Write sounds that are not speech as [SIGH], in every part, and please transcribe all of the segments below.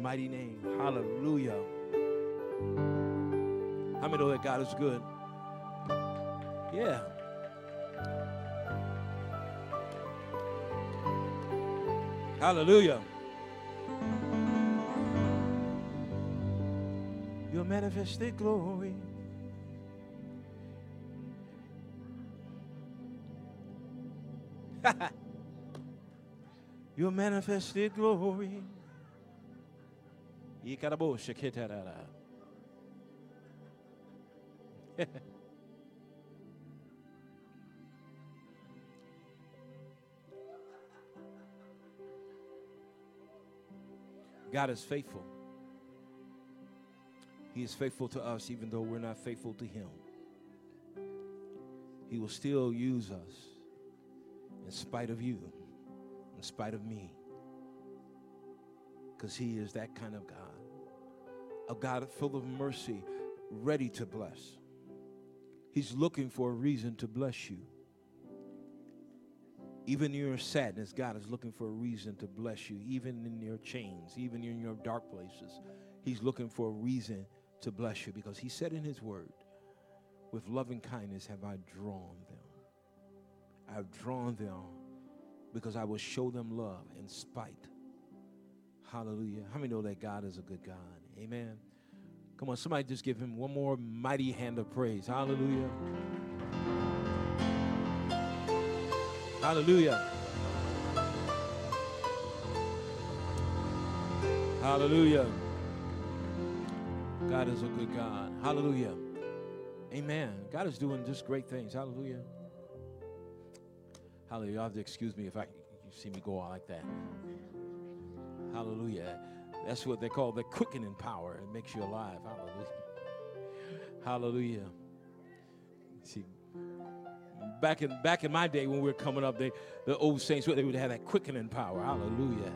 mighty name. Hallelujah. How many know that God is good? Yeah. Hallelujah. Your manifested glory. [LAUGHS] Your manifested glory. [LAUGHS] God is faithful. He is faithful to us even though we're not faithful to Him. He will still use us in spite of you, in spite of me. Because He is that kind of God. A God full of mercy, ready to bless. He's looking for a reason to bless you. Even in your sadness, God is looking for a reason to bless you. Even in your chains, even in your dark places, He's looking for a reason to bless you because He said in His word, with loving kindness have I drawn them. I've drawn them because I will show them love in spite. Hallelujah. How many know that God is a good God? Amen. Come on, somebody just give him one more mighty hand of praise. Hallelujah. Hallelujah. Hallelujah. God is a good God. Hallelujah. Amen. God is doing just great things. Hallelujah. Hallelujah. You have to excuse me if I you see me go on like that. Hallelujah. That's what they call the quickening power. It makes you alive. Hallelujah. Hallelujah. See, back in back in my day when we were coming up, they the old saints they would have that quickening power. Hallelujah.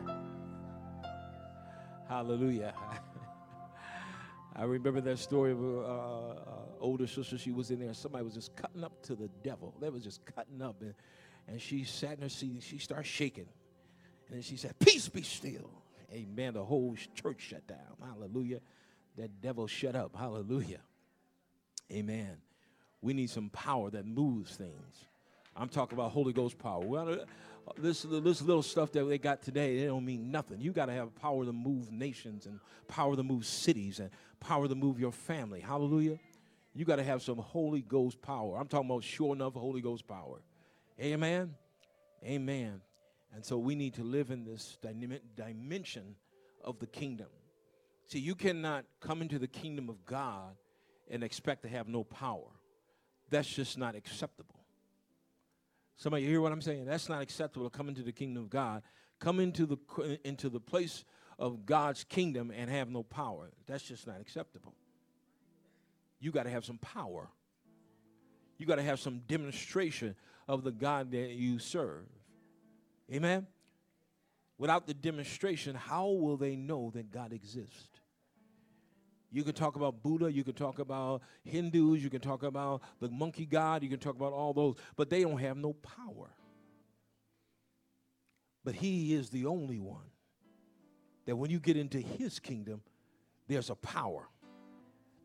Hallelujah. [LAUGHS] I remember that story of uh, uh, older sister. She was in there. Somebody was just cutting up to the devil. They was just cutting up, and and she sat in her seat. and She started shaking, and then she said, "Peace, be still." Amen. The whole church shut down. Hallelujah. That devil shut up. Hallelujah. Amen. We need some power that moves things. I'm talking about Holy Ghost power. Well, uh, this, this little stuff that they got today, they don't mean nothing. You got to have power to move nations and power to move cities and power to move your family. Hallelujah. You got to have some Holy Ghost power. I'm talking about sure enough Holy Ghost power. Amen. Amen. And so we need to live in this dimension of the kingdom. See, you cannot come into the kingdom of God and expect to have no power. That's just not acceptable. Somebody hear what I'm saying? That's not acceptable to come into the kingdom of God. Come into the into the place of God's kingdom and have no power. That's just not acceptable. You got to have some power. You got to have some demonstration of the God that you serve. Amen. Without the demonstration, how will they know that God exists? You can talk about Buddha, you can talk about Hindus, you can talk about the monkey god, you can talk about all those, but they don't have no power. But He is the only one that when you get into His kingdom, there's a power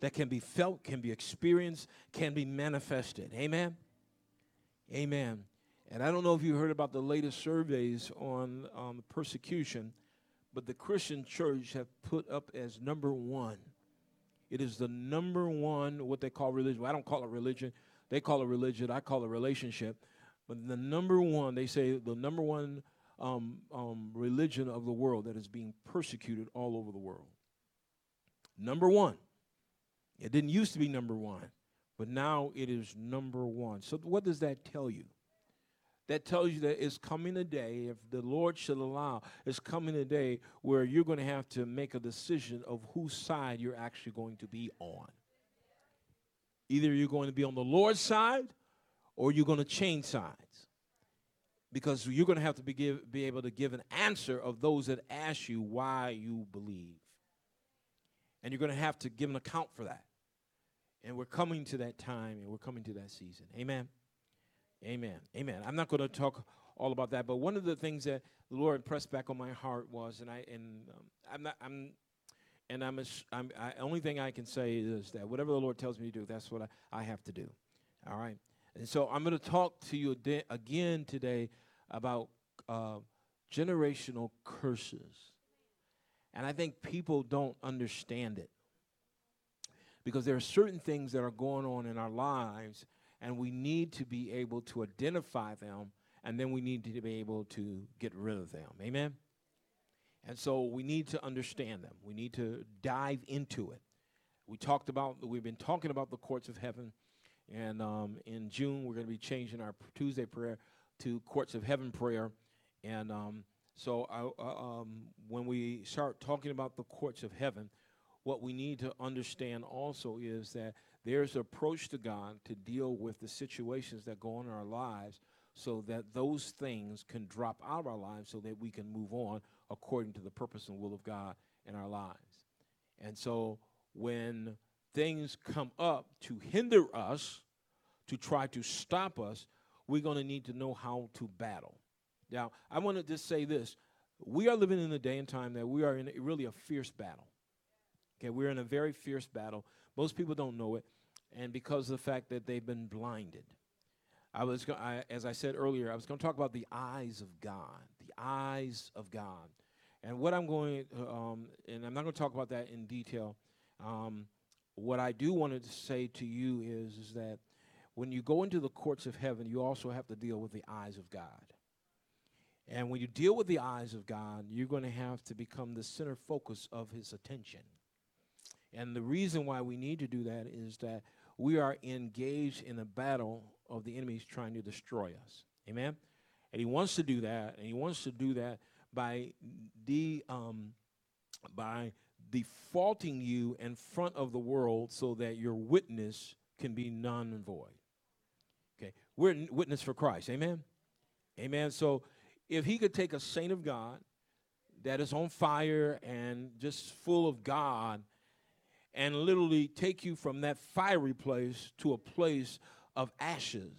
that can be felt, can be experienced, can be manifested. Amen? Amen. And I don't know if you heard about the latest surveys on um, persecution, but the Christian church have put up as number one it is the number one, what they call religion. Well, I don't call it religion. They call it religion. I call it relationship. But the number one, they say the number one um, um, religion of the world that is being persecuted all over the world. Number one. It didn't used to be number one, but now it is number one. So, what does that tell you? That tells you that it's coming a day, if the Lord should allow, it's coming a day where you're going to have to make a decision of whose side you're actually going to be on. Either you're going to be on the Lord's side or you're going to change sides. Because you're going to have to be, give, be able to give an answer of those that ask you why you believe. And you're going to have to give an account for that. And we're coming to that time and we're coming to that season. Amen. Amen. Amen. I'm not going to talk all about that, but one of the things that the Lord impressed back on my heart was, and I and um, I'm not I'm and I'm, I'm I, only thing I can say is that whatever the Lord tells me to do, that's what I, I have to do. All right. And so I'm going to talk to you again today about uh, generational curses. And I think people don't understand it because there are certain things that are going on in our lives, and we need to be able to identify them, and then we need to be able to get rid of them. Amen? And so we need to understand them. We need to dive into it. We talked about, we've been talking about the courts of heaven. And um, in June, we're going to be changing our Tuesday prayer to courts of heaven prayer. And um, so I, uh, um, when we start talking about the courts of heaven, what we need to understand also is that there's an approach to God to deal with the situations that go on in our lives so that those things can drop out of our lives so that we can move on according to the purpose and will of God in our lives. And so when things come up to hinder us, to try to stop us, we're going to need to know how to battle. Now, I want to just say this. We are living in a day and time that we are in really a fierce battle. Okay, we're in a very fierce battle. Most people don't know it, and because of the fact that they've been blinded. I was, go- I, as I said earlier, I was going to talk about the eyes of God, the eyes of God, and what I'm going, um, and I'm not going to talk about that in detail. Um, what I do want to say to you is, is that when you go into the courts of heaven, you also have to deal with the eyes of God. And when you deal with the eyes of God, you're going to have to become the center focus of His attention. And the reason why we need to do that is that we are engaged in a battle of the enemies trying to destroy us. Amen? And he wants to do that, and he wants to do that by de, um, by defaulting you in front of the world so that your witness can be non and void. Okay, we're witness for Christ. Amen. Amen. So if he could take a saint of God that is on fire and just full of God and literally take you from that fiery place to a place of ashes,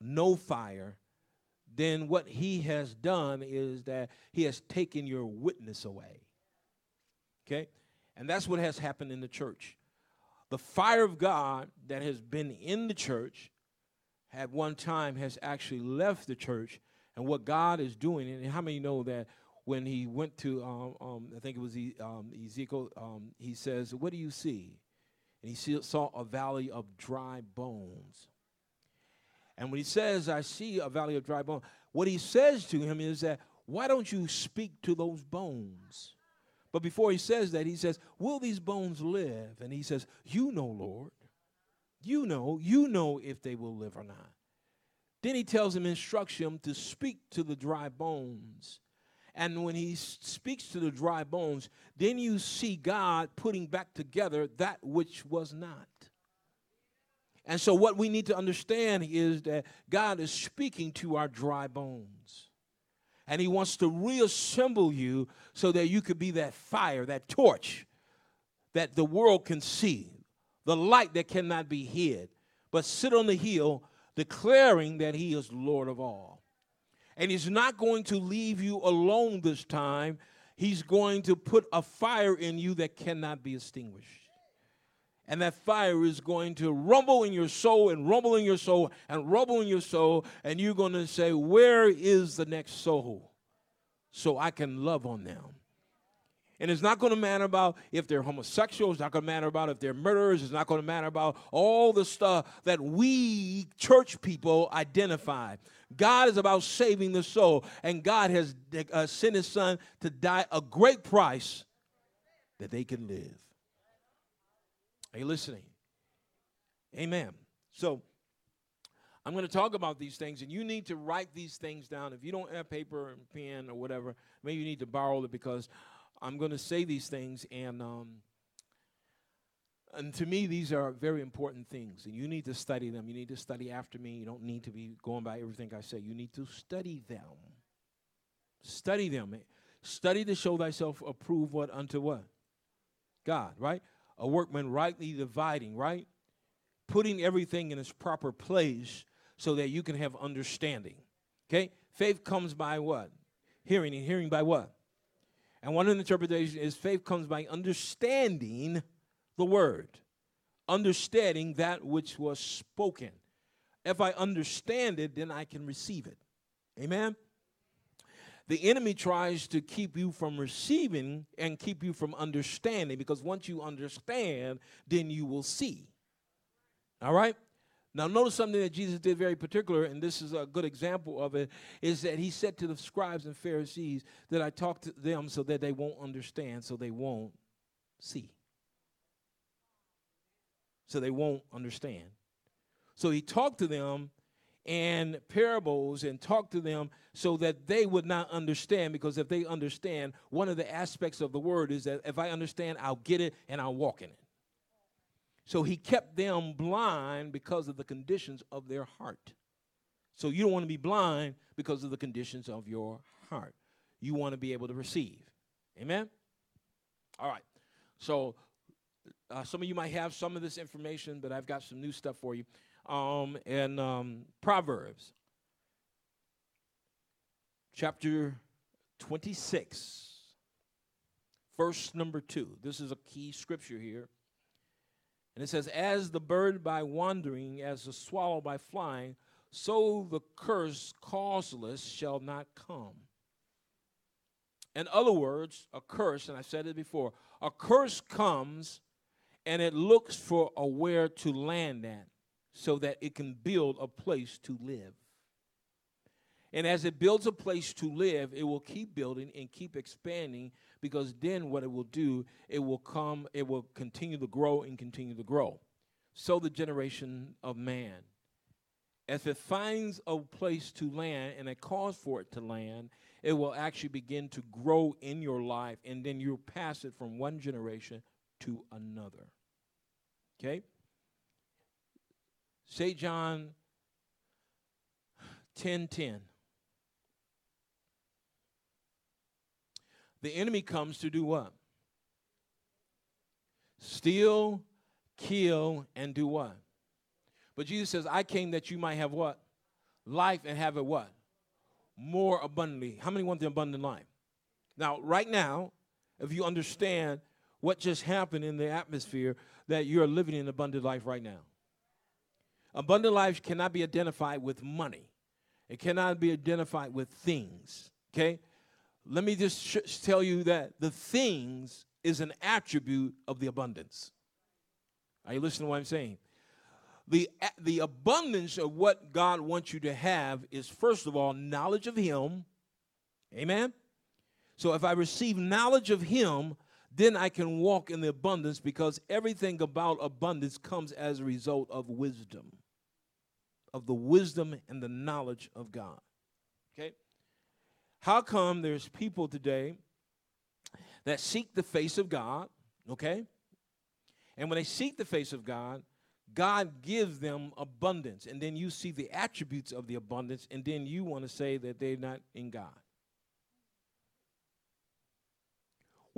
no fire, then what he has done is that he has taken your witness away. Okay? And that's what has happened in the church. The fire of God that has been in the church at one time has actually left the church. And what God is doing, and how many know that when he went to, um, um, I think it was um, Ezekiel, um, he says, What do you see? And he saw a valley of dry bones. And when he says, I see a valley of dry bones, what he says to him is that, Why don't you speak to those bones? But before he says that, he says, Will these bones live? And he says, You know, Lord. You know, you know if they will live or not. Then he tells him, instructs him to speak to the dry bones. And when he speaks to the dry bones, then you see God putting back together that which was not. And so, what we need to understand is that God is speaking to our dry bones. And he wants to reassemble you so that you could be that fire, that torch that the world can see, the light that cannot be hid, but sit on the hill declaring that he is Lord of all. And he's not going to leave you alone this time. He's going to put a fire in you that cannot be extinguished. And that fire is going to rumble in your soul and rumble in your soul and rumble in your soul. And you're going to say, Where is the next soul? So I can love on them. And it's not going to matter about if they're homosexuals. It's not going to matter about if they're murderers. It's not going to matter about all the stuff that we church people identify. God is about saving the soul, and God has uh, sent His Son to die a great price that they can live. Are you listening? Amen. So, I'm going to talk about these things, and you need to write these things down. If you don't have paper and pen or whatever, maybe you need to borrow it because I'm going to say these things, and um, and to me, these are very important things, and you need to study them. You need to study after me. You don't need to be going by everything I say. You need to study them. Study them. Eh, study to show thyself approved what unto what? God, right? A workman rightly dividing, right? Putting everything in its proper place so that you can have understanding. Okay? Faith comes by what? Hearing, and hearing by what? And one interpretation is faith comes by understanding the word, understanding that which was spoken. If I understand it, then I can receive it. Amen? The enemy tries to keep you from receiving and keep you from understanding because once you understand, then you will see. All right? Now, notice something that Jesus did very particular, and this is a good example of it, is that he said to the scribes and Pharisees that I talk to them so that they won't understand, so they won't see. So they won't understand. So he talked to them in parables and talked to them so that they would not understand, because if they understand, one of the aspects of the word is that if I understand, I'll get it and I'll walk in it. So he kept them blind because of the conditions of their heart. So you don't want to be blind because of the conditions of your heart. You want to be able to receive. Amen? All right. So uh, some of you might have some of this information, but I've got some new stuff for you. Um, and um, Proverbs, chapter 26, verse number 2. This is a key scripture here. And it says, As the bird by wandering, as the swallow by flying, so the curse causeless shall not come. In other words, a curse, and I've said it before, a curse comes and it looks for a where to land at so that it can build a place to live. And as it builds a place to live, it will keep building and keep expanding because then what it will do, it will come, it will continue to grow and continue to grow. So the generation of man. If it finds a place to land and a cause for it to land, it will actually begin to grow in your life, and then you'll pass it from one generation to another. Okay? St. John 10 10. The enemy comes to do what? Steal, kill, and do what? But Jesus says, I came that you might have what? Life and have it what? More abundantly. How many want the abundant life? Now, right now, if you understand what just happened in the atmosphere, that you're living an abundant life right now. Abundant life cannot be identified with money. It cannot be identified with things. Okay? let me just sh- tell you that the things is an attribute of the abundance. Are you listening to what I'm saying? The, the abundance of what God wants you to have is, first of all, knowledge of Him. Amen? So if I receive knowledge of Him, then I can walk in the abundance because everything about abundance comes as a result of wisdom, of the wisdom and the knowledge of God. Okay? How come there's people today that seek the face of God, okay? And when they seek the face of God, God gives them abundance. And then you see the attributes of the abundance, and then you want to say that they're not in God.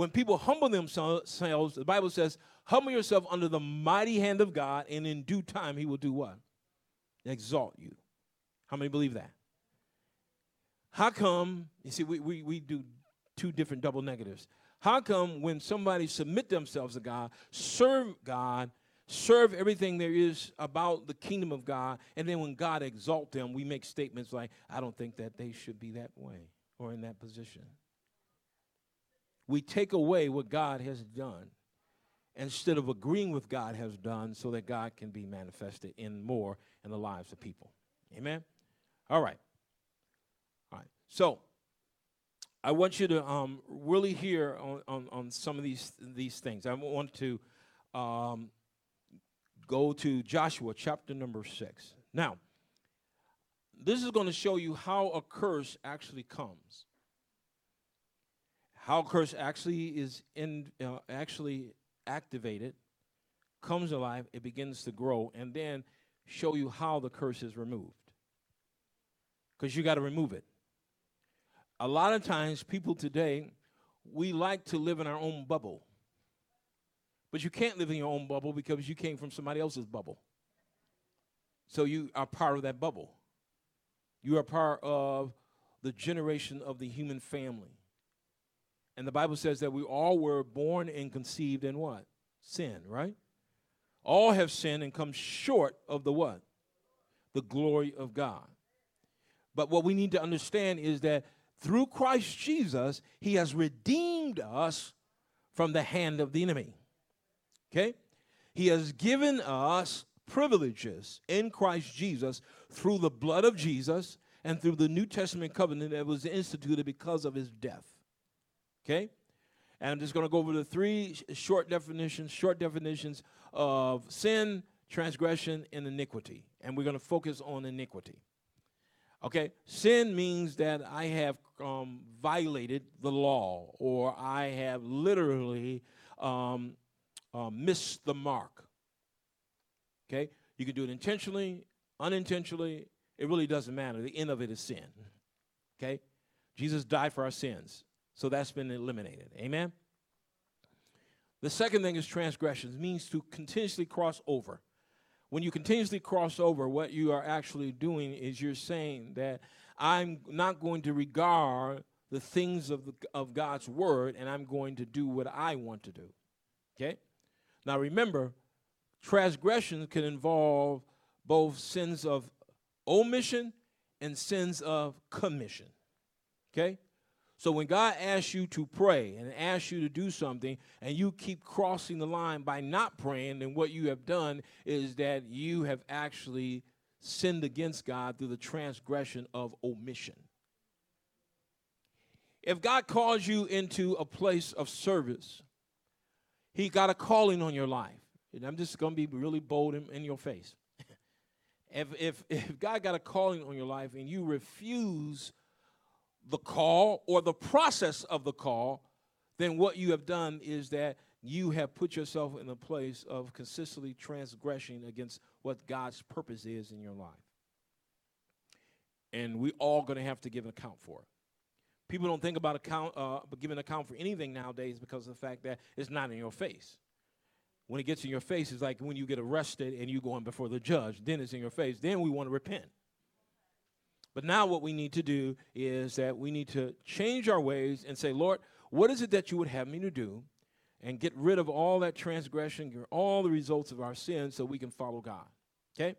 When people humble themselves, the Bible says, humble yourself under the mighty hand of God, and in due time he will do what? Exalt you. How many believe that? How come, you see, we, we, we do two different double negatives. How come when somebody submit themselves to God, serve God, serve everything there is about the kingdom of God, and then when God exalt them, we make statements like, I don't think that they should be that way or in that position. We take away what God has done instead of agreeing with God has done so that God can be manifested in more in the lives of people. Amen? All right. All right. So, I want you to um, really hear on, on, on, some of these, these things. I want to um, go to Joshua chapter number six. Now, this is going to show you how a curse actually comes. How curse actually is in, uh, actually activated, comes alive, it begins to grow, and then show you how the curse is removed. Because you got to remove it. A lot of times people today we like to live in our own bubble. But you can't live in your own bubble because you came from somebody else's bubble. So you are part of that bubble. You are part of the generation of the human family And the Bible says that we all were born and conceived in what? Sin, right? All have sinned and come short of the what? The glory of God. But what we need to understand is that through Christ Jesus, He has redeemed us from the hand of the enemy. Okay? He has given us privileges in Christ Jesus through the blood of Jesus and through the New Testament covenant that was instituted because of his death. Okay? And I'm just going to go over the three short definitions, short definitions of sin, transgression, and iniquity. And we're going to focus on iniquity. Okay? Sin means that I have um, violated the law or I have literally um, uh, missed the mark. Okay? You can do it intentionally, unintentionally. It really doesn't matter. The end of it is sin. Okay? Jesus died for our sins. So that's been eliminated. Amen? The second thing is transgressions, means to continuously cross over. When you continuously cross over, what you are actually doing is you're saying that I'm not going to regard the things of, the, of God's word and I'm going to do what I want to do. Okay? Now remember, transgressions can involve both sins of omission and sins of commission. Okay? So when God asks you to pray and asks you to do something and you keep crossing the line by not praying, then what you have done is that you have actually sinned against God through the transgression of omission. If God calls you into a place of service, He got a calling on your life. And I'm just going to be really bold in, in your face. [LAUGHS] if, if, if God got a calling on your life and you refuse the call or the process of the call, then what you have done is that you have put yourself in a place of consistently transgressing against what God's purpose is in your life. And we all going to have to give an account for it. People don't think about account, uh, giving account for anything nowadays because of the fact that it's not in your face. When it gets in your face, it's like when you get arrested and you go in before the judge. Then it's in your face. Then we want to repent. But now what we need to do is that we need to change our ways and say, Lord, what is it that you would have me to do? And get rid of all that transgression, all the results of our sins so we can follow God. Okay?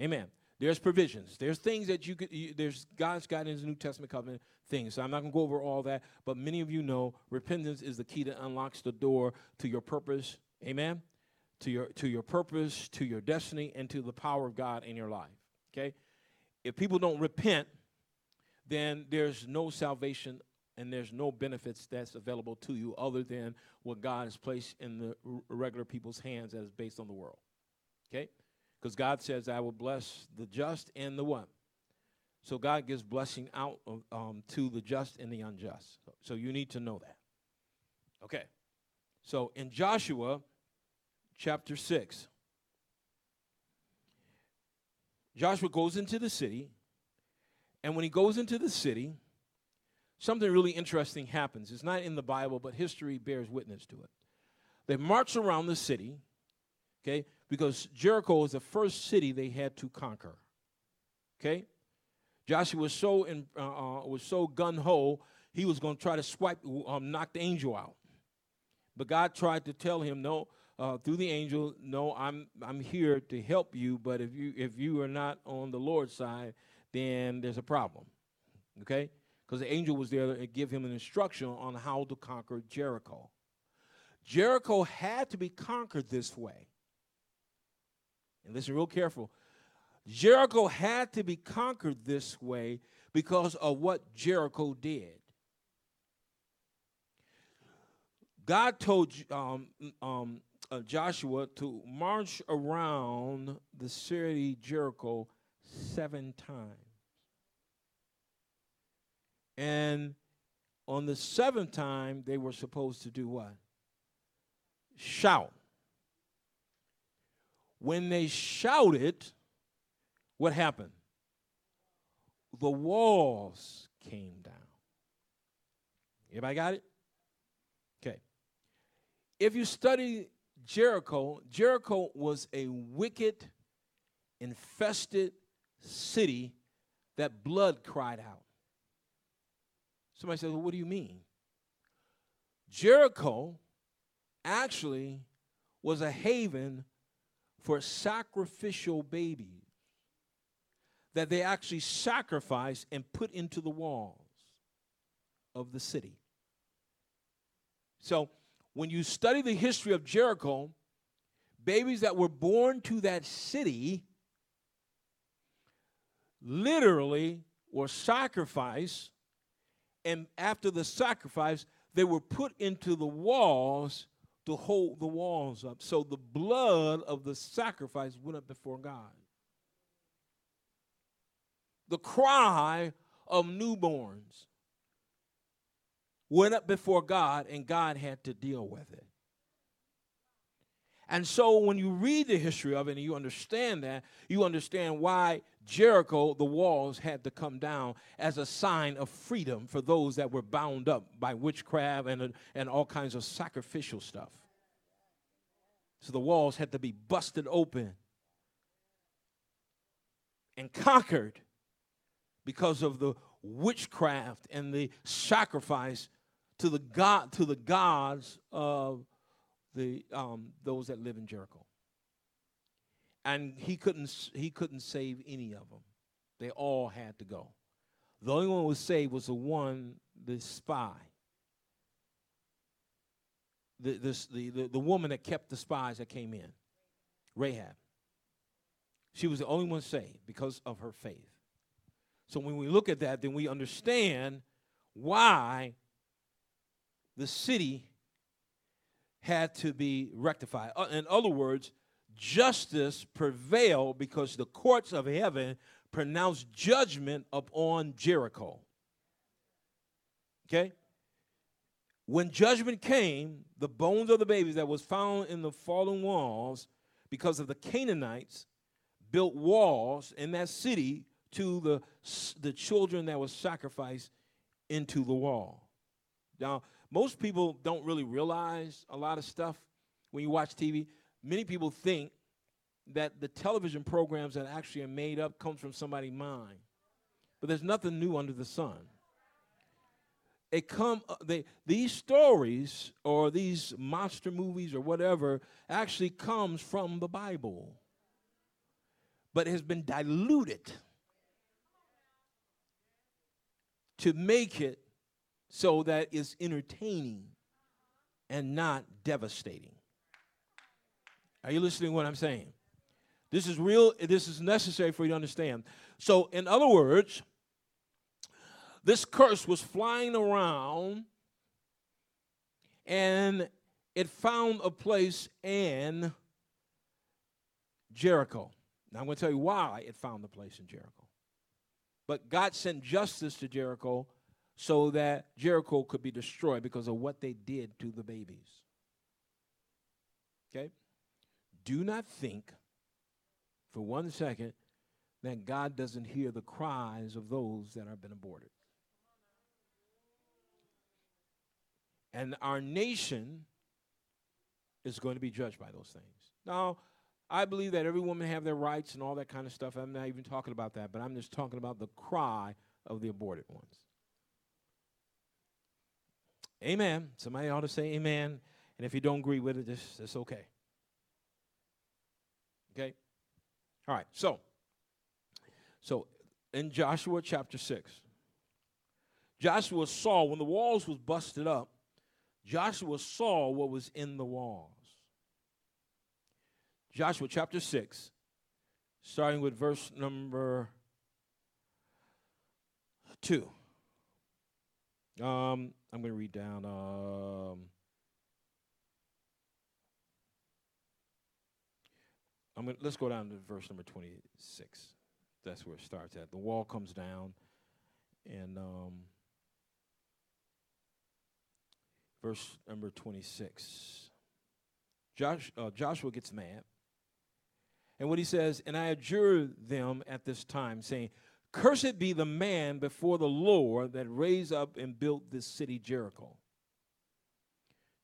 Amen. There's provisions. There's things that you could, you, there's God's got in his New Testament covenant things. So I'm not going to go over all that, but many of you know repentance is the key that unlocks the door to your purpose. Amen. To your to your purpose, to your destiny, and to the power of God in your life. Okay? If people don't repent, then there's no salvation and there's no benefits that's available to you other than what God has placed in the regular people's hands that is based on the world. Okay? Because God says, I will bless the just and the what? So God gives blessing out um, to the just and the unjust. So, so you need to know that. Okay. So in Joshua chapter 6, Joshua goes into the city, and when he goes into the city, something really interesting happens. It's not in the Bible, but history bears witness to it. They march around the city, okay, because Jericho was the first city they had to conquer. Okay? Joshua was so in, uh, uh, was so gun ho, he was going to try to swipe, um, knock the angel out. But God tried to tell him, no, uh, through the angel, no, I'm I'm here to help you, but if you if you are not on the Lord's side, then there's a problem. Okay? Because the angel was there to give him an instruction on how to conquer Jericho. Jericho had to be conquered this way. And listen real careful. Jericho had to be conquered this way because of what Jericho did. God told um, um, uh, Joshua to march around the city Jericho seven times. And on the seventh time, they were supposed to do what? Shout. When they shouted, what happened? The walls came down. Everybody got it? Okay. If you study Jericho, Jericho was a wicked, infested city that blood cried out. Somebody says, well, What do you mean? Jericho actually was a haven for sacrificial babies that they actually sacrificed and put into the walls of the city. So, when you study the history of Jericho, babies that were born to that city literally were sacrificed, and after the sacrifice, they were put into the walls to hold the walls up. So the blood of the sacrifice went up before God. The cry of newborns went up before God, and God had to deal with it. And so when you read the history of it and you understand that, you understand why Jericho, the walls had to come down as a sign of freedom for those that were bound up by witchcraft and, and all kinds of sacrificial stuff. So the walls had to be busted open and conquered because of the witchcraft and the sacrifice to the god to the gods of the um, those that live in Jericho. And he couldn't he couldn't save any of them. They all had to go. The only one who was saved was the one, the spy. The, this, the, the, the woman that kept the spies that came in, Rahab. She was the only one saved because of her faith. So when we look at that, then we understand why the city had to be rectified. Uh, in other words, justice prevailed because the courts of heaven pronounced judgment upon Jericho. Okay? When judgment came, the bones of the babies that was found in the fallen walls because of the Canaanites built walls in that city to the, the children that was sacrificed into the wall. Now, most people don't really realize a lot of stuff when you watch TV. Many people think that the television programs that actually are made up comes from somebody's mind. But there's nothing new under the sun. It come uh, they, these stories or these monster movies or whatever actually comes from the Bible. But it has been diluted to make it so that it's entertaining and not devastating. Are you listening to what I'm saying? This is real, this is necessary for you to understand. So, in other words, this curse was flying around and it found a place in Jericho. Now, I'm going to tell you why it found a place in Jericho. But God sent justice to Jericho so that Jericho could be destroyed because of what they did to the babies. Okay? Do not think for one second that God doesn't hear the cries of those that have been aborted. And our nation is going to be judged by those things. Now, I believe that every woman have their rights and all that kind of stuff. I'm not even talking about that, but I'm just talking about the cry of the aborted ones. Amen. Somebody ought to say amen. And if you don't agree with it, it's, it's okay. Okay? All right. So, so in Joshua chapter 6, Joshua saw when the walls was busted up, Joshua saw what was in the walls. Joshua chapter 6, starting with verse number 2. Um, I'm going to read down. Um, I'm gonna, let's go down to verse number 26. That's where it starts at. The wall comes down, and um, verse number 26. Josh, uh, Joshua gets mad. And what he says, and I adjure them at this time, saying, Cursed be the man before the Lord that raised up and built this city Jericho.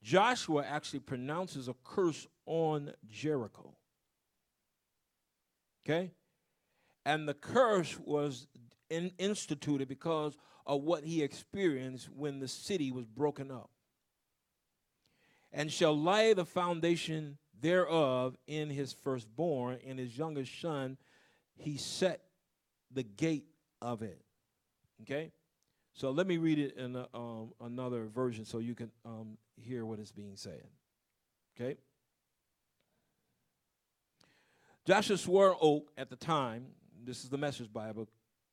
Joshua actually pronounces a curse on Jericho. Okay? And the curse was in, instituted because of what he experienced when the city was broken up. and shall lay the foundation thereof in his firstborn, and his youngest son he set the gate of it. Okay? So let me read it in a, um, another version so you can um, hear what is being said. Okay? Joshua swore oak at the time, this is the message Bible,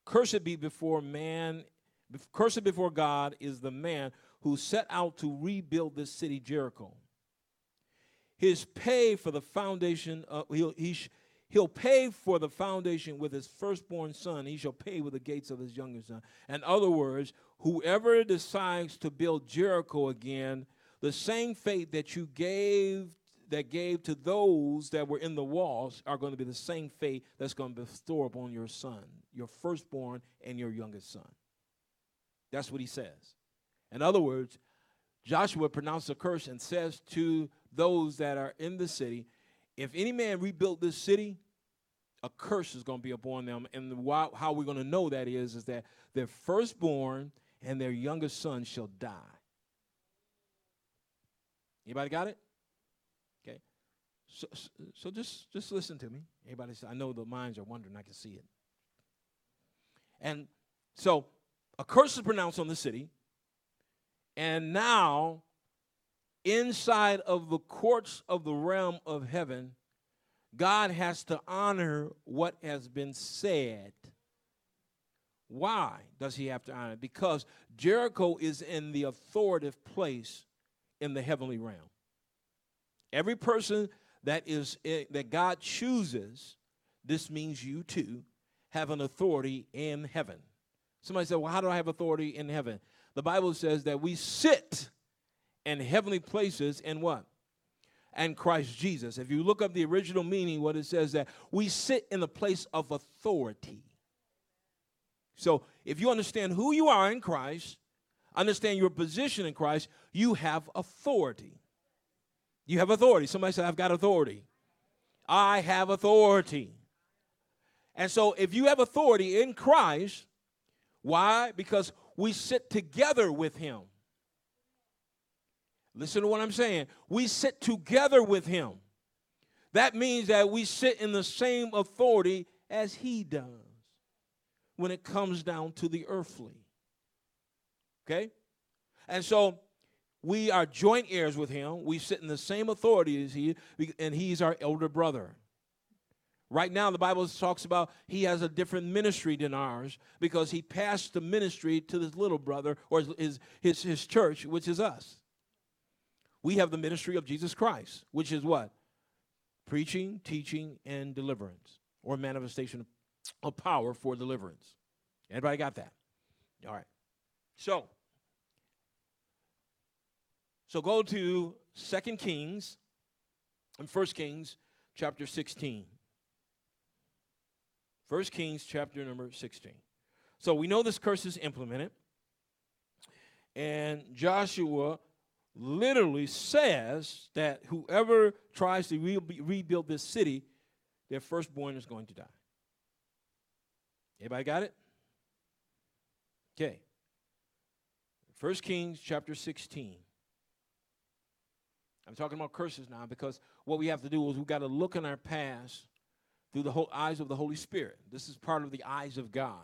cursed be before man, cursed before God is the man who set out to rebuild this city Jericho. His pay for the foundation, he'll, he sh- he'll pay for the foundation with his firstborn son. He shall pay with the gates of his youngest son. In other words, whoever decides to build Jericho again, the same fate that you gave that gave to those that were in the walls are going to be the same fate that's going to bestow upon your son, your firstborn and your youngest son. That's what he says. In other words, Joshua pronounced a curse and says to those that are in the city, if any man rebuilt this city, a curse is going to be upon them. And the, how we're going to know that is, is that their firstborn and their youngest son shall die. Anybody got it? Okay. So, so just, just listen to me. Anybody? I know the minds are wondering. I can see it. And so a curse is pronounced on the city. And now inside of the courts of the realm of heaven, God has to honor what has been said. Why does he have to honor it? Because Jericho is in the authoritative place in the heavenly realm. Every person that is eh, that God chooses, this means you too, have an authority in heaven. Somebody said, Well, how do I have authority in heaven? The Bible says that we sit and heavenly places in what? And Christ Jesus. If you look up the original meaning, what it says that we sit in the place of authority. So if you understand who you are in Christ, understand your position in Christ, you have authority. You have authority. Somebody said, I've got authority. I have authority. And so if you have authority in Christ, why? Because we sit together with him. Listen to what I'm saying. We sit together with him. That means that we sit in the same authority as he does when it comes down to the earthly. Okay? And so we are joint heirs with him. We sit in the same authority as he, and he's our elder brother. Right now, the Bible talks about he has a different ministry than ours because he passed the ministry to his little brother or his, his, his church, which is us we have the ministry of Jesus Christ, which is what? Preaching, teaching, and deliverance, or manifestation of power for deliverance. Everybody got that? All right. So, so go to Second Kings and First Kings chapter 16. First Kings chapter number 16. So we know this curse is implemented. And Joshua literally says that whoever tries to re- rebuild this city, their firstborn is going to die. Everybody got it? Okay. First Kings chapter 16. I'm talking about curses now because what we have to do is we've got to look in our past through the whole eyes of the Holy Spirit. This is part of the eyes of God.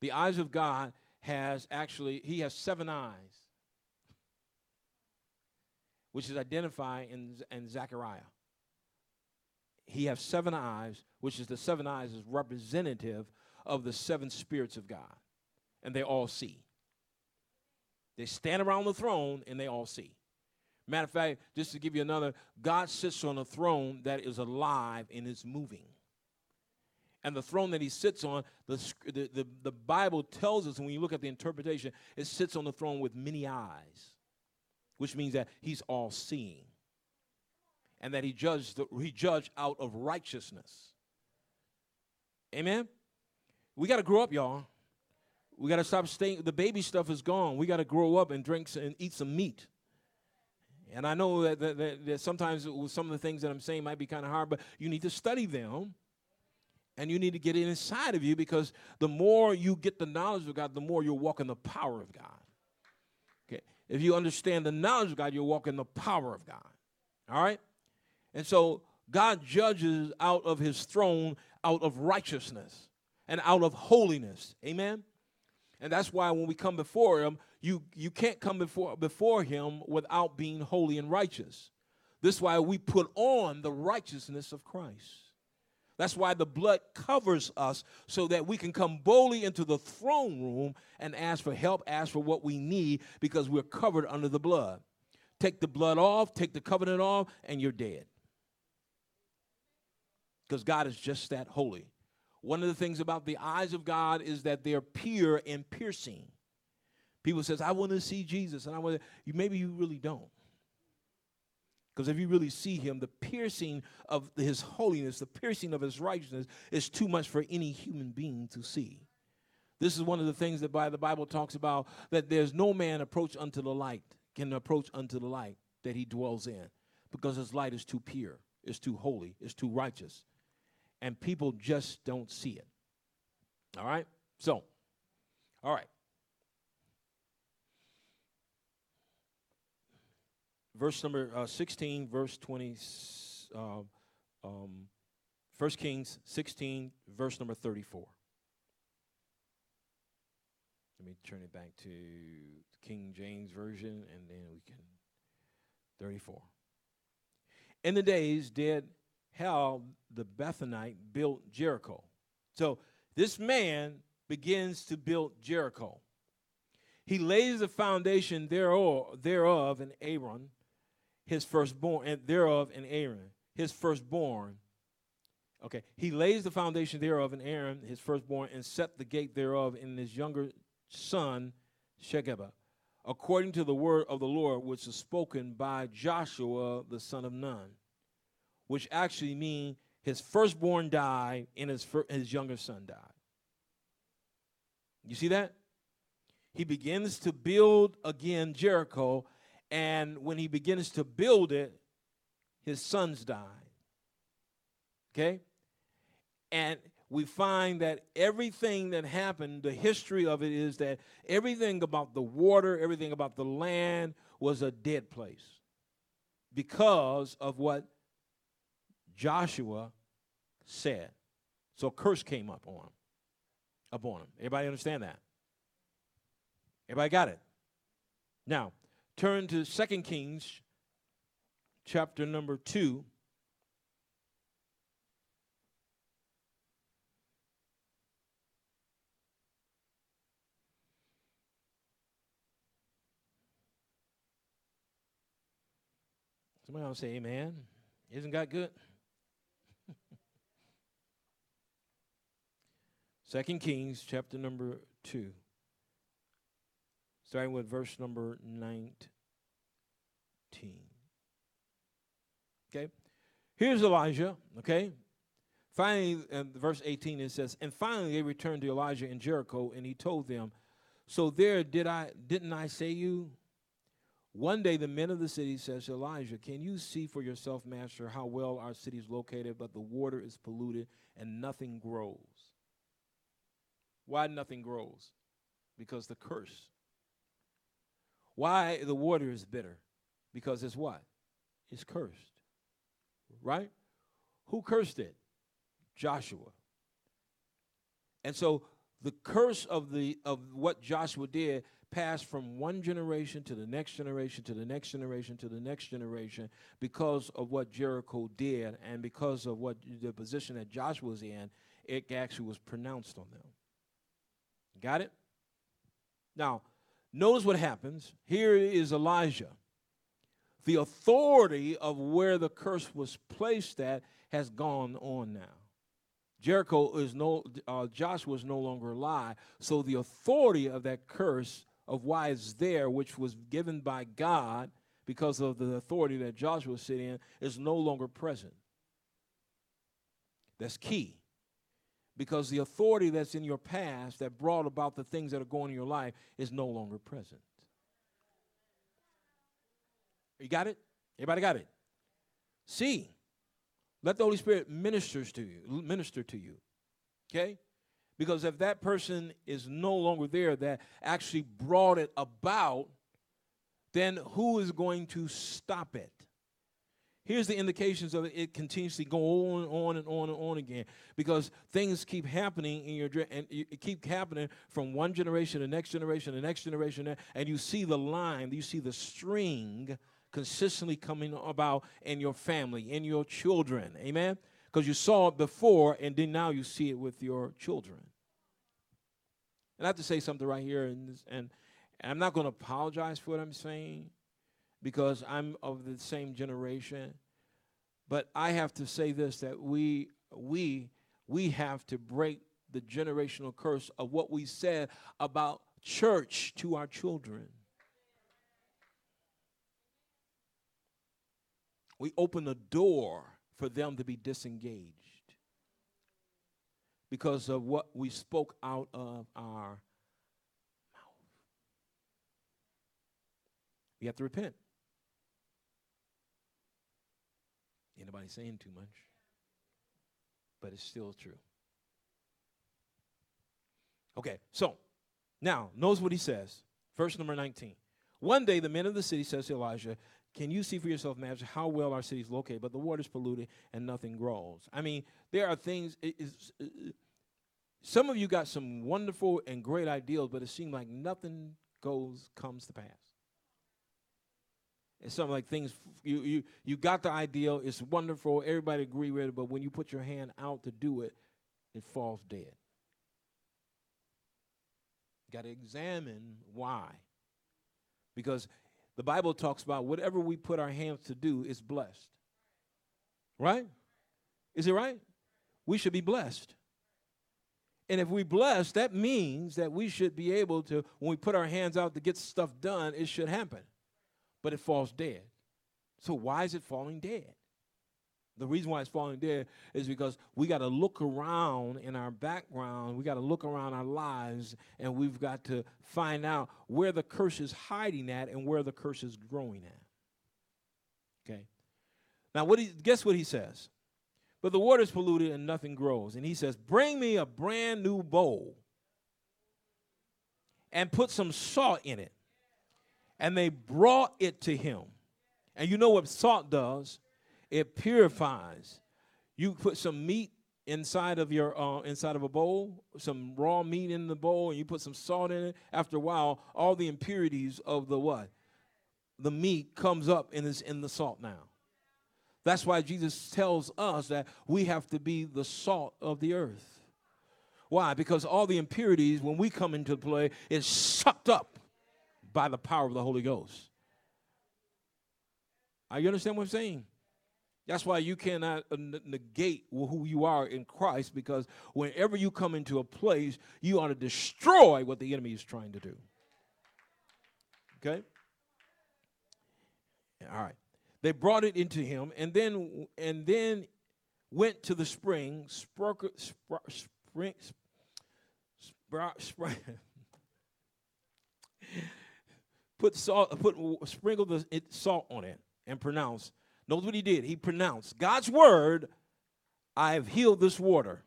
The eyes of God has actually, he has seven eyes which is identified in, in Zechariah. He has seven eyes, which is the seven eyes is representative of the seven spirits of God. And they all see. They stand around the throne and they all see. Matter of fact, just to give you another, God sits on a throne that is alive and is moving. And the throne that he sits on, the, the, the, the Bible tells us, when you look at the interpretation, it sits on the throne with many eyes which means that he's all seeing and that he judged, the, he judged out of righteousness. Amen? We got to grow up, y'all. We got to stop staying. The baby stuff is gone. We got to grow up and drink and eat some meat. And I know that, that, that, that sometimes some of the things that I'm saying might be kind of hard, but you need to study them and you need to get it inside of you because the more you get the knowledge of God, the more you'll walk in the power of God. If you understand the knowledge of God, you'll walk in the power of God. All right? And so God judges out of his throne out of righteousness and out of holiness. Amen? And that's why when we come before him, you, you can't come before, before him without being holy and righteous. This is why we put on the righteousness of Christ. That's why the blood covers us so that we can come boldly into the throne room and ask for help, ask for what we need because we're covered under the blood. Take the blood off, take the covenant off, and you're dead. Because God is just that holy. One of the things about the eyes of God is that they're pure and piercing. People says, "I want to see Jesus," and I want to. Maybe you really don't. Because if you really see him, the piercing of his holiness, the piercing of his righteousness is too much for any human being to see. This is one of the things that by the Bible talks about that there's no man approach unto the light, can approach unto the light that he dwells in, because his light is too pure, it's too holy, it's too righteous. And people just don't see it. All right? So, all right. Verse number uh, 16, verse 20, uh, um, 1 Kings 16, verse number 34. Let me turn it back to King James Version, and then we can. 34. In the days did Hiel the Bethlehemite built Jericho. So this man begins to build Jericho. He lays the foundation thereof, thereof in Abram, his firstborn, and thereof in Aaron, his firstborn. Okay, he lays the foundation thereof in Aaron, his firstborn, and set the gate thereof in his younger son, Shekebah, according to the word of the Lord, which is spoken by Joshua the son of Nun, which actually means his firstborn died and his, fir- his younger son died. You see that? He begins to build again Jericho and when he begins to build it, his sons died. Okay? And we find that everything that happened, the history of it is that everything about the water, everything about the land was a dead place because of what Joshua said. So a curse came up on him. Upon him. Everybody understand that? Everybody got it? Now, turn to Second Kings chapter number 2. Somebody else say amen. Isn't God good? [LAUGHS] Second Kings chapter number 2 starting with verse number 19. Okay? Here's Elijah, okay? Finally, in verse 18, it says, And finally they returned to Elijah in Jericho, and he told them, So there did I didn't I say you? One day the men of the city says to Elijah, Can you see for yourself, master, how well our city is located, but the water is polluted and nothing grows? Why nothing grows? Because the curse why the water is bitter? Because it's what? It's cursed. Right? Who cursed it? Joshua. And so the curse of the of what Joshua did passed from one generation to the next generation to the next generation to the next generation because of what Jericho did and because of what the position that Joshua was in, it actually was pronounced on them. Got it? Now, Notice what happens. Here is Elijah. The authority of where the curse was placed at has gone on now. Jericho is no, uh, Joshua is no longer alive. So the authority of that curse of why it's there, which was given by God because of the authority that Joshua sit in, is no longer present. That's key because the authority that's in your past that brought about the things that are going in your life is no longer present. You got it? Everybody got it? See, let the Holy Spirit ministers to you, minister to you. Okay? Because if that person is no longer there that actually brought it about, then who is going to stop it? Here's the indications of it. Continuously go on and on and on and on again because things keep happening in your and it keep happening from one generation to next generation, the next generation, and you see the line, you see the string consistently coming about in your family, in your children. Amen? Because you saw it before and then now you see it with your children. And I have to say something right here, and, and, and I'm not going to apologize for what I'm saying because I'm of the same generation. But I have to say this that we we we have to break the generational curse of what we said about church to our children. We open the door for them to be disengaged because of what we spoke out of our mouth. We have to repent. Anybody saying too much? But it's still true. Okay, so now knows what he says. Verse number 19. One day the men of the city says to Elijah, Can you see for yourself, master, how well our city is located, but the water is polluted and nothing grows? I mean, there are things. It, uh, some of you got some wonderful and great ideals, but it seems like nothing goes comes to pass. It's something like things you you you got the ideal, it's wonderful, everybody agree with it, but when you put your hand out to do it, it falls dead. Got to examine why. Because the Bible talks about whatever we put our hands to do is blessed. Right? Is it right? We should be blessed. And if we bless, that means that we should be able to, when we put our hands out to get stuff done, it should happen but it falls dead. So why is it falling dead? The reason why it's falling dead is because we got to look around in our background, we got to look around our lives, and we've got to find out where the curse is hiding at and where the curse is growing at. Okay. Now, what he, guess what he says? But the water is polluted and nothing grows. And he says, Bring me a brand new bowl and put some salt in it and they brought it to him. And you know what salt does? It purifies. You put some meat inside of your uh, inside of a bowl, some raw meat in the bowl, and you put some salt in it. After a while, all the impurities of the what? The meat comes up and is in the salt now. That's why Jesus tells us that we have to be the salt of the earth. Why? Because all the impurities, when we come into play, is sucked up by the power of the Holy Ghost. Are you understand what I'm saying? That's why you cannot uh, negate who you are in Christ because whenever you come into a place, you ought to destroy what the enemy is trying to do. Okay? All right. They brought it into him and then and then went to the spring, spring, spring, spring, [LAUGHS] put salt, put sprinkle the it, salt on it, and pronounce. Knows what he did. He pronounced God's word. I have healed this water.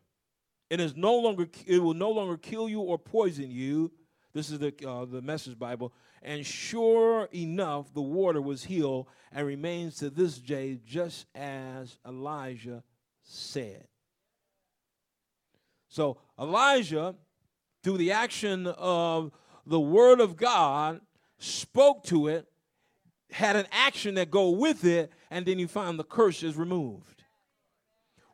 It is no longer. It will no longer kill you or poison you. This is the uh, the Message Bible. And sure enough, the water was healed and remains to this day, just as Elijah said. So Elijah, through the action of the word of God, spoke to it, had an action that go with it, and then you find the curse is removed.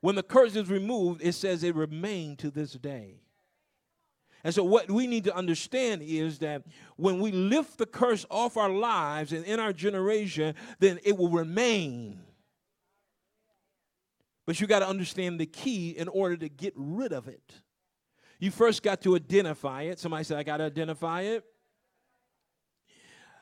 When the curse is removed, it says it remained to this day. And so, what we need to understand is that when we lift the curse off our lives and in our generation, then it will remain. But you got to understand the key in order to get rid of it. You first got to identify it. Somebody said, I got to identify it.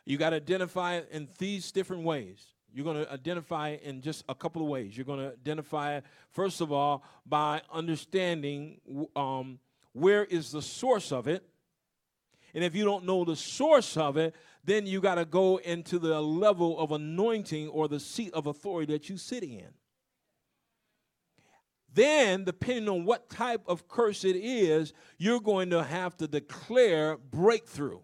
You got to identify it in these different ways. You're going to identify in just a couple of ways. You're going to identify it, first of all, by understanding um, where is the source of it. And if you don't know the source of it, then you got to go into the level of anointing or the seat of authority that you sit in. Then, depending on what type of curse it is, you're going to have to declare breakthrough.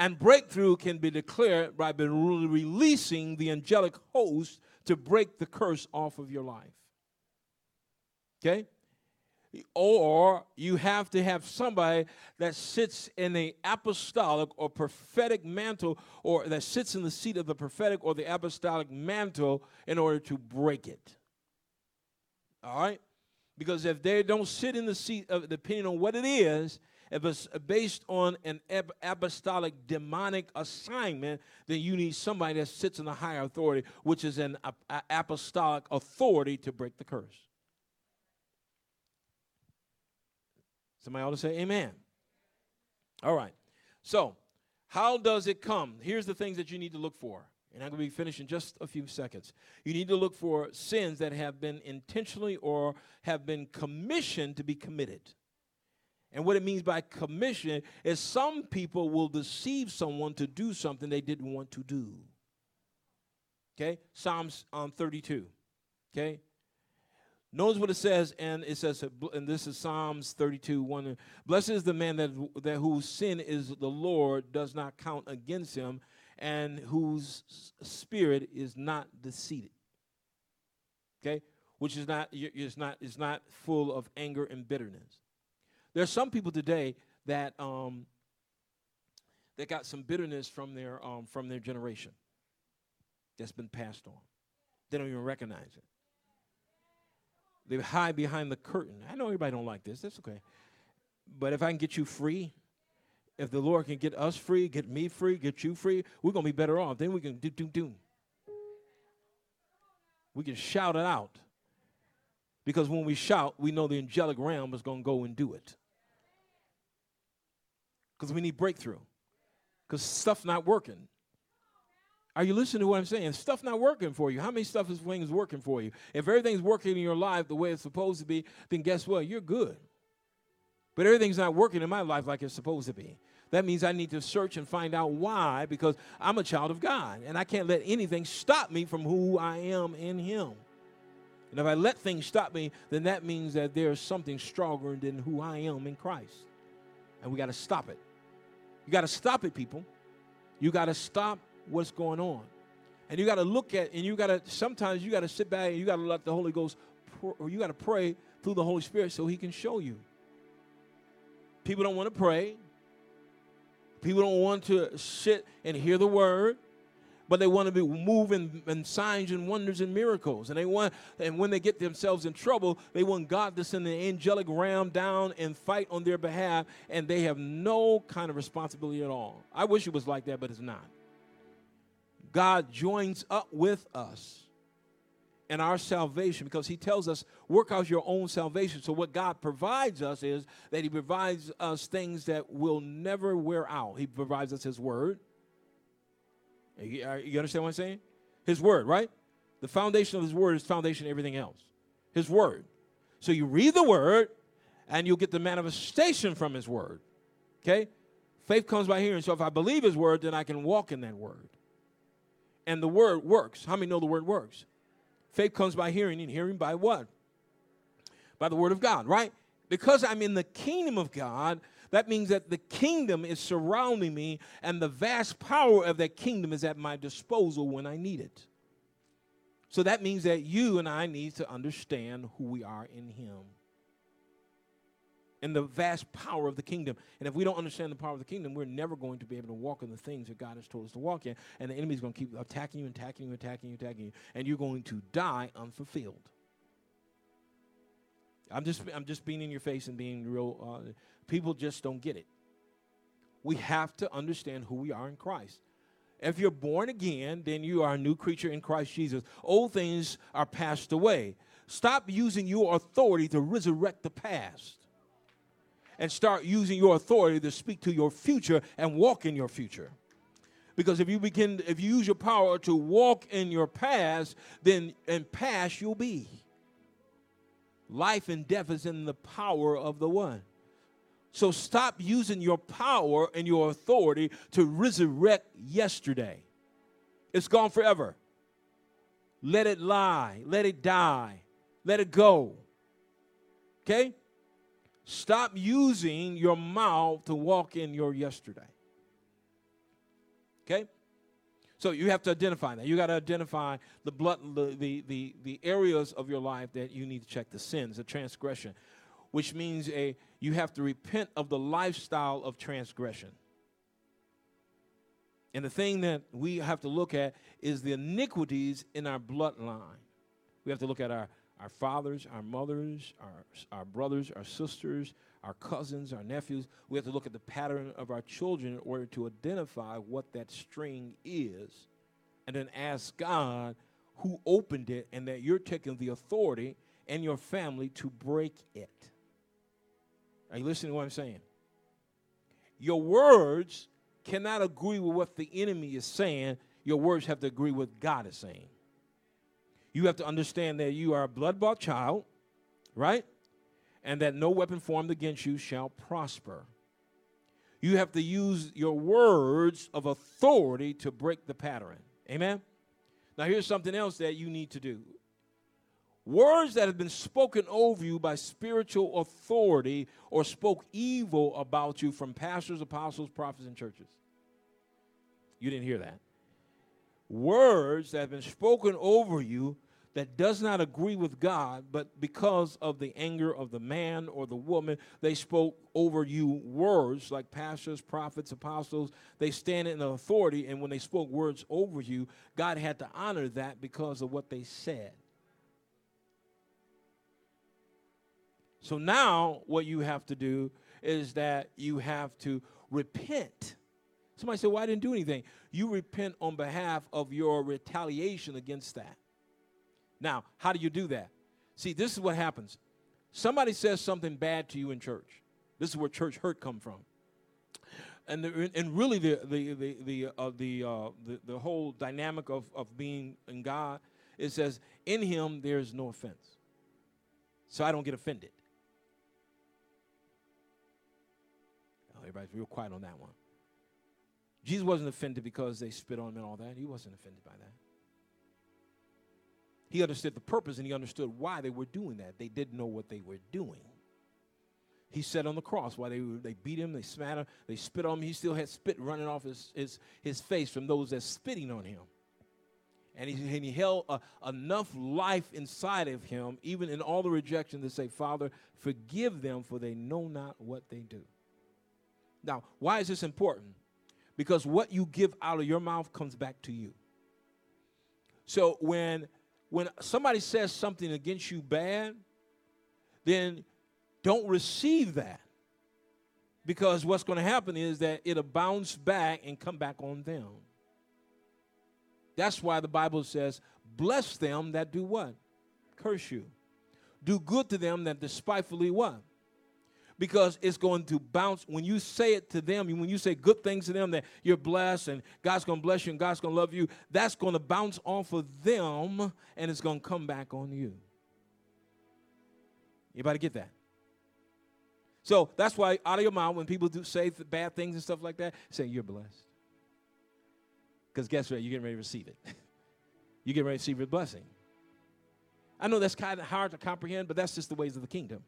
And breakthrough can be declared by releasing the angelic host to break the curse off of your life. Okay? Or you have to have somebody that sits in the apostolic or prophetic mantle or that sits in the seat of the prophetic or the apostolic mantle in order to break it. All right? Because if they don't sit in the seat of depending on what it is, if it's based on an apostolic demonic assignment, then you need somebody that sits in a higher authority, which is an apostolic authority to break the curse. Somebody ought to say amen. All right. So, how does it come? Here's the things that you need to look for. And I'm going to be finished in just a few seconds. You need to look for sins that have been intentionally or have been commissioned to be committed. And what it means by commission is some people will deceive someone to do something they didn't want to do. Okay? Psalms um, 32. Okay? Notice what it says, and it says, and this is Psalms 32, 1. Blessed is the man that, that whose sin is the Lord does not count against him, and whose spirit is not deceived. Okay? Which is not, is not, is not full of anger and bitterness. There are some people today that um, that got some bitterness from their um, from their generation that's been passed on. They don't even recognize it. They hide behind the curtain. I know everybody don't like this. That's okay. But if I can get you free, if the Lord can get us free, get me free, get you free, we're gonna be better off. Then we can do do do. We can shout it out. Because when we shout, we know the angelic realm is to go and do it because we need breakthrough because stuff not working. Are you listening to what I'm saying? Stuff not working for you. How many stuff is things working for you? If everything's working in your life the way it's supposed to be, then guess what? You're good. But everything's not working in my life like it's supposed to be. That means I need to search and find out why because I'm a child of God and I can't let anything stop me from who I am in Him. And if I let things stop me, then that means that there's something stronger than who I am in Christ. And we got to stop it. You got to stop it, people. You got to stop what's going on. And you got to look at, and you got to, sometimes you got to sit back and you got to let the Holy Ghost, or you got to pray through the Holy Spirit so He can show you. People don't want to pray. People don't want to sit and hear the word but they want to be moving and signs and wonders and miracles. And they want, and when they get themselves in trouble, they want God to send the angelic realm down and fight on their behalf, and they have no kind of responsibility at all. I wish it was like that, but it's not. God joins up with us in our salvation because he tells us work out your own salvation so what god provides us is that he provides us things that will never wear out he provides us his word Uh, you understand what I'm saying? His word, right? The foundation of his word is foundation of everything else. His word. So you read the word and you'll get the manifestation from his word. Okay? Faith comes by hearing. So if I believe his word, then I can walk in that word. And the word works. How many know the word works? Faith comes by hearing, and hearing by what? By the word of God, right? Because I'm in the kingdom of God, that means that the kingdom is surrounding me, and the vast power of that kingdom is at my disposal when I need it. So that means that you and I need to understand who we are in Him and the vast power of the kingdom. And if we don't understand the power of the kingdom, we're never going to be able to walk in the things that God has told us to walk in. And the enemy's going to keep attacking you, attacking you, attacking you, attacking you, and you're going to die unfulfilled. I'm just, I'm just being in your face and being real. Uh, people just don't get it. We have to understand who we are in Christ. If you're born again, then you are a new creature in Christ Jesus. Old things are passed away. Stop using your authority to resurrect the past and start using your authority to speak to your future and walk in your future. Because if you begin, if you use your power to walk in your past, then in past you'll be. Life and death is in the power of the one. So stop using your power and your authority to resurrect yesterday. It's gone forever. Let it lie. Let it die. Let it go. Okay? Stop using your mouth to walk in your yesterday. Okay? So you have to identify that. You got to identify the blood, the, the, the, the areas of your life that you need to check the sins, the transgression, which means a you have to repent of the lifestyle of transgression. And the thing that we have to look at is the iniquities in our bloodline. We have to look at our, our fathers, our mothers, our, our brothers, our sisters, our cousins, our nephews. We have to look at the pattern of our children in order to identify what that string is and then ask God who opened it and that you're taking the authority and your family to break it. Are you listening to what I'm saying? Your words cannot agree with what the enemy is saying. Your words have to agree with what God is saying. You have to understand that you are a blood bought child, right? And that no weapon formed against you shall prosper. You have to use your words of authority to break the pattern. Amen? Now, here's something else that you need to do words that have been spoken over you by spiritual authority or spoke evil about you from pastors, apostles, prophets, and churches. You didn't hear that. Words that have been spoken over you that does not agree with God, but because of the anger of the man or the woman, they spoke over you words like pastors, prophets, apostles. They stand in authority, and when they spoke words over you, God had to honor that because of what they said. So now, what you have to do is that you have to repent. Somebody said, Well, I didn't do anything. You repent on behalf of your retaliation against that. Now, how do you do that? See, this is what happens. Somebody says something bad to you in church. This is where church hurt come from. And, the, and really the, the, the, the, uh, the, uh, the, the whole dynamic of, of being in God, it says, in him there's no offense. So I don't get offended. Everybody's real quiet on that one. Jesus wasn't offended because they spit on him and all that. He wasn't offended by that. He understood the purpose and he understood why they were doing that. They didn't know what they were doing. He said on the cross why they, they beat him, they spat him, they spit on him. He still had spit running off his, his, his face from those that spitting on him. And he, and he held enough life inside of him, even in all the rejection, to say, Father, forgive them, for they know not what they do. Now, why is this important? Because what you give out of your mouth comes back to you. So when when somebody says something against you bad, then don't receive that. Because what's going to happen is that it'll bounce back and come back on them. That's why the Bible says, bless them that do what? Curse you. Do good to them that despitefully what? Because it's going to bounce. When you say it to them, when you say good things to them that you're blessed and God's going to bless you and God's going to love you, that's going to bounce off of them and it's going to come back on you. Better get that. So that's why out of your mouth, when people do say bad things and stuff like that, say you're blessed. Because guess what? You're getting ready to receive it. [LAUGHS] you're getting ready to receive your blessing. I know that's kind of hard to comprehend, but that's just the ways of the kingdom.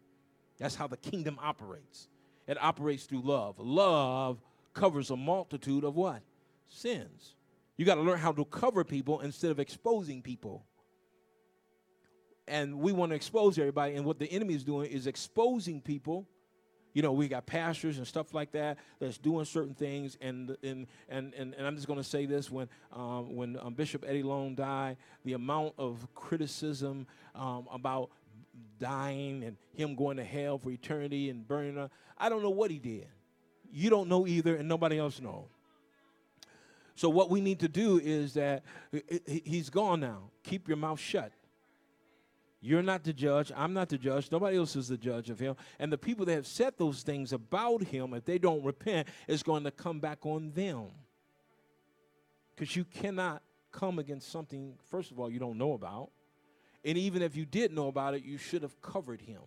That's how the kingdom operates. It operates through love. Love covers a multitude of what? Sins. You got to learn how to cover people instead of exposing people. And we want to expose everybody. And what the enemy is doing is exposing people. You know, we got pastors and stuff like that that's doing certain things. And and and and, and I'm just going to say this: when um, when um, Bishop Eddie Long died, the amount of criticism um, about dying and him going to hell for eternity and burning up. I don't know what he did. You don't know either, and nobody else knows. So what we need to do is that he's gone now. Keep your mouth shut. You're not the judge. I'm not the judge. Nobody else is the judge of him. And the people that have said those things about him, if they don't repent, it's going to come back on them. Because you cannot come against something, first of all, you don't know about. And even if you did know about it, you should have covered him.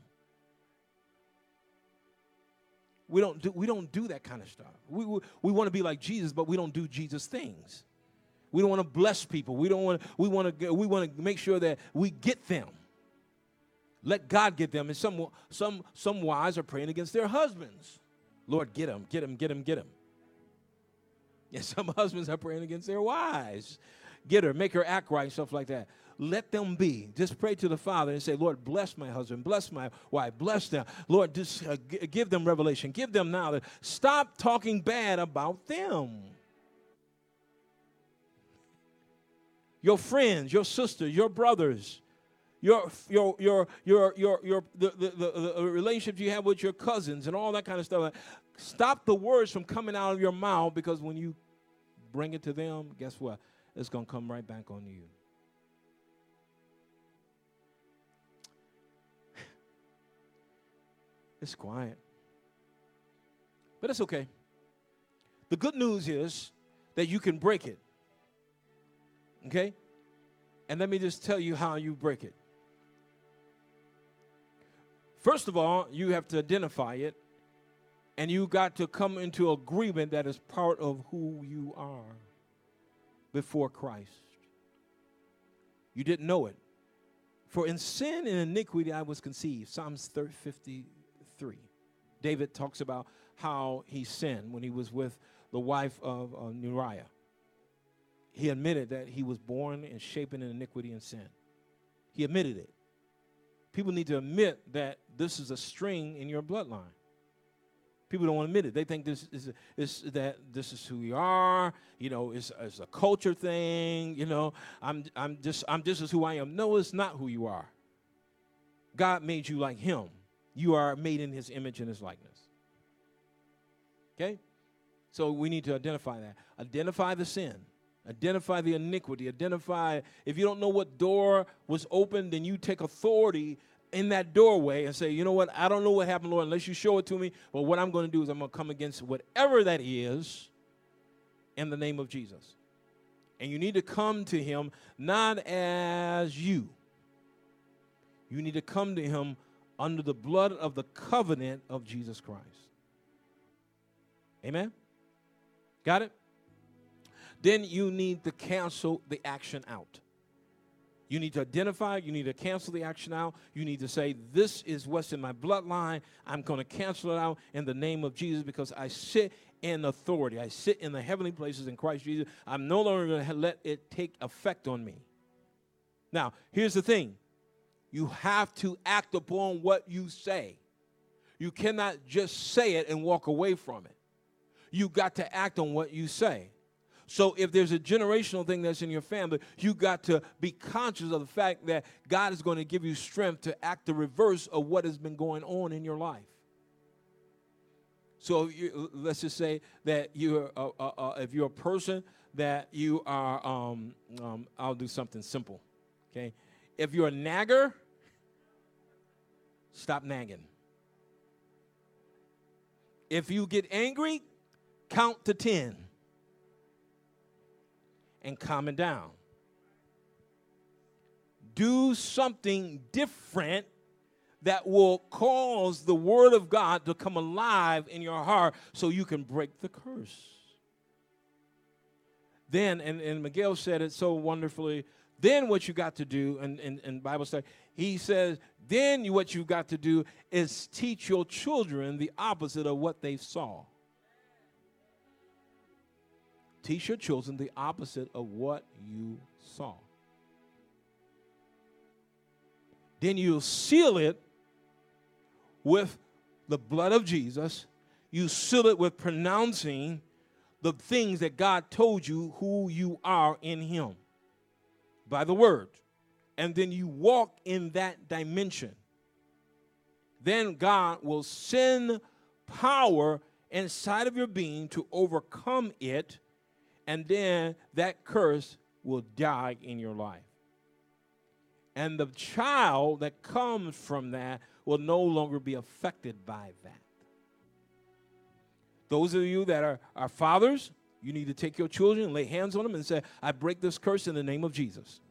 We don't do, we don't do that kind of stuff. We, we, we want to be like Jesus, but we don't do Jesus things. We don't want to bless people. We don't want we want to we want to make sure that we get them. Let God get them. And some some some wives are praying against their husbands. Lord, get them, get them, get them, get them. [LAUGHS] And some husbands are praying against their wives. Get her, make her act right, stuff like that. Let them be. Just pray to the Father and say, Lord, bless my husband, bless my wife, bless them. Lord, just uh, g- give them revelation, give them knowledge. Stop talking bad about them. Your friends, your sisters, your brothers, your your your your your your the, the, the, the relationship you have with your cousins and all that kind of stuff. Stop the words from coming out of your mouth because when you bring it to them, guess what? It's going to come right back on you. It's quiet. But it's okay. The good news is that you can break it. Okay? And let me just tell you how you break it. First of all, you have to identify it, and you got to come into agreement that is part of who you are before Christ. You didn't know it. For in sin and iniquity I was conceived. Psalms 53. David talks about how he sinned when he was with the wife of uh, Uriah he admitted that he was born and shapen in iniquity and sin. He admitted it. People need to admit that this is a string in your bloodline. People don't want to admit it. They think this is, is that this is who we are. You know, it's, it's a culture thing. You know, I'm I'm just I'm just as who I am. No, it's not who you are. God made you like Him. You are made in His image and His likeness. Okay, so we need to identify that. Identify the sin Identify the iniquity. Identify, if you don't know what door was open, then you take authority in that doorway and say, you know what, I don't know what happened, Lord, unless you show it to me. But what I'm going to do is I'm going to come against whatever that is in the name of Jesus. And you need to come to him not as you, you need to come to him under the blood of the covenant of Jesus Christ. Amen? Got it? then you need to cancel the action out. You need to identify, you need to cancel the action out. You need to say, This is what's in my bloodline. I'm going to cancel it out in the name of Jesus because I sit in authority. I sit in the heavenly places in Christ Jesus. I'm no longer going to let it take effect on me. Now, here's the thing you have to act upon what you say. You cannot just say it and walk away from it. You got to act on what you say. So if there's a generational thing that's in your family, you got to be conscious of the fact that God is going to give you strength to act the reverse of what has been going on in your life. So you, let's just say that you're uh, uh, uh, if you're a person that you are um, um, I'll do something simple. Okay, if you're a nagger, stop nagging. If you get angry, count to ten and calming down. Do something different that will cause the word of God to come alive in your heart so you can break the curse. Then, and, and Miguel said it so wonderfully, then what you got to do, and, and, and Bible study, he says, then what you've got to do is teach your children the opposite of what they saw. Teach your children the opposite of what you saw. Then you'll seal it with the blood of Jesus. You seal it with pronouncing the things that God told you who you are in Him by the word. And then you walk in that dimension. Then God will send power inside of your being to overcome it and then that curse will die in your life. And the child that comes from that will no longer be affected by that. Those of you that are, are fathers, you need to take your children, lay hands on them, and say, I break this curse in the name of Jesus.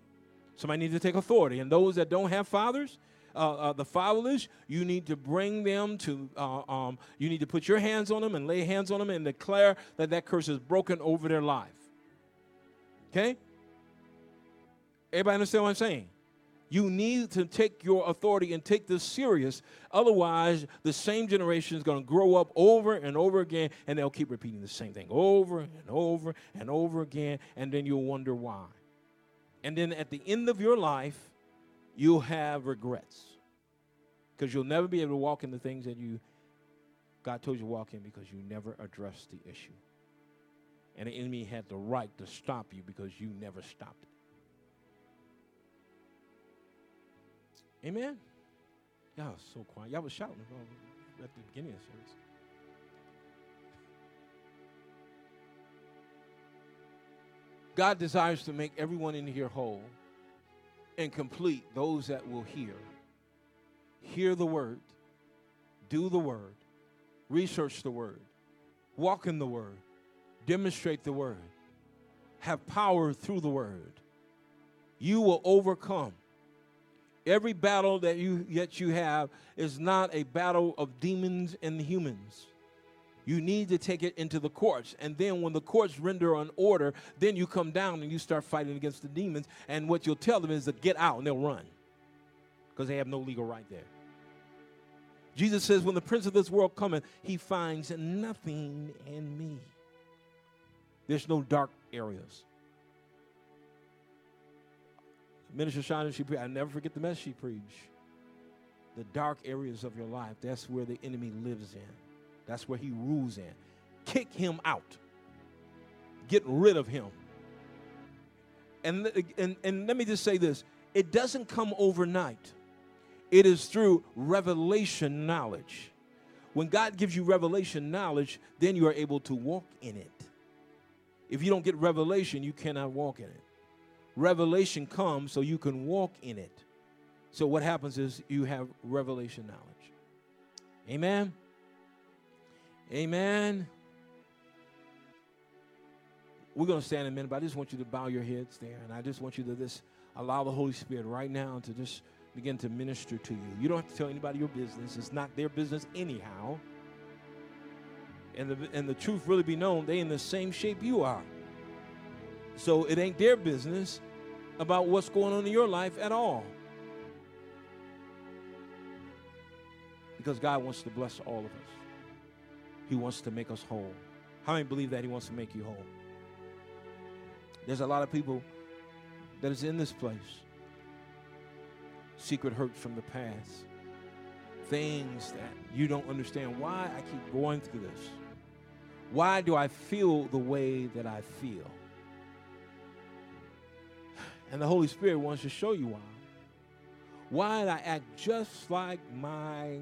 Somebody needs to take authority. And those that don't have fathers, uh, uh, the fatherless, you need to bring them to, uh, um, you need to put your hands on them and lay hands on them and declare that that curse is broken over their life. Okay? Everybody understand what I'm saying? You need to take your authority and take this serious. Otherwise, the same generation is going to grow up over and over again, and they'll keep repeating the same thing over and over and over again, and then you'll wonder why. And then at the end of your life, you'll have regrets because you'll never be able to walk in the things that you God told you to walk in because you never addressed the issue. And the enemy had the right to stop you because you never stopped it. Amen. Y'all so quiet. Y'all was shouting at the beginning of the service. God desires to make everyone in here whole and complete those that will hear. Hear the word, do the word, research the word, walk in the word, demonstrate the word, have power through the word. You will overcome. Every battle that you yet you have is not a battle of demons and humans. You need to take it into the courts. And then when the courts render an order, then you come down and you start fighting against the demons. And what you'll tell them is to get out and they'll run because they have no legal right there. Jesus says, When the prince of this world cometh, he finds nothing in me. There's no dark areas. Minister Shana, she I never forget the message she preached. The dark areas of your life, that's where the enemy lives in. That's where he rules in. Kick him out. Get rid of him. And, and, and let me just say this it doesn't come overnight, it is through revelation knowledge. When God gives you revelation knowledge, then you are able to walk in it. If you don't get revelation, you cannot walk in it. Revelation comes so you can walk in it. So what happens is you have revelation knowledge. Amen. Amen. We're going to stand in a minute, but I just want you to bow your heads there. And I just want you to just allow the Holy Spirit right now to just begin to minister to you. You don't have to tell anybody your business, it's not their business anyhow. And the, and the truth really be known, they in the same shape you are. So it ain't their business about what's going on in your life at all. Because God wants to bless all of us. He wants to make us whole. How many believe that He wants to make you whole? There's a lot of people that is in this place. Secret hurt from the past. Things that you don't understand. Why I keep going through this. Why do I feel the way that I feel? And the Holy Spirit wants to show you why. Why did I act just like my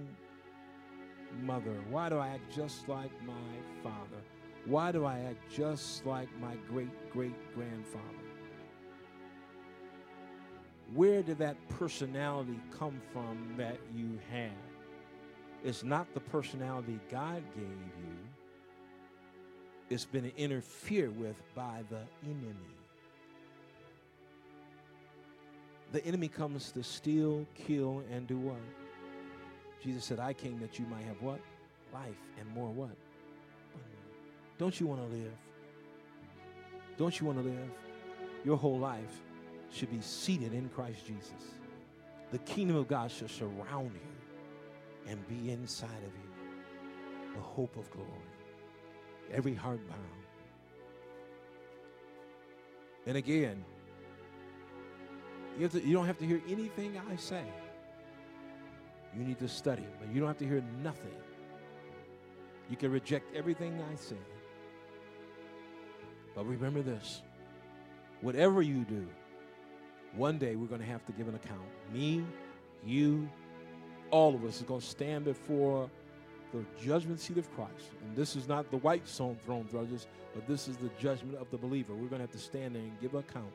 mother? Why do I act just like my father? Why do I act just like my great great grandfather? Where did that personality come from that you had? It's not the personality God gave you, it's been interfered with by the enemy. The enemy comes to steal, kill, and do what? Jesus said, I came that you might have what? Life and more what? Don't you want to live? Don't you want to live? Your whole life should be seated in Christ Jesus. The kingdom of God should surround you and be inside of you. The hope of glory. Every heart bound. And again, you, to, you don't have to hear anything I say. You need to study, but you don't have to hear nothing. You can reject everything I say. But remember this whatever you do, one day we're going to have to give an account. Me, you, all of us is going to stand before the judgment seat of Christ. And this is not the white throne judges, but this is the judgment of the believer. We're going to have to stand there and give account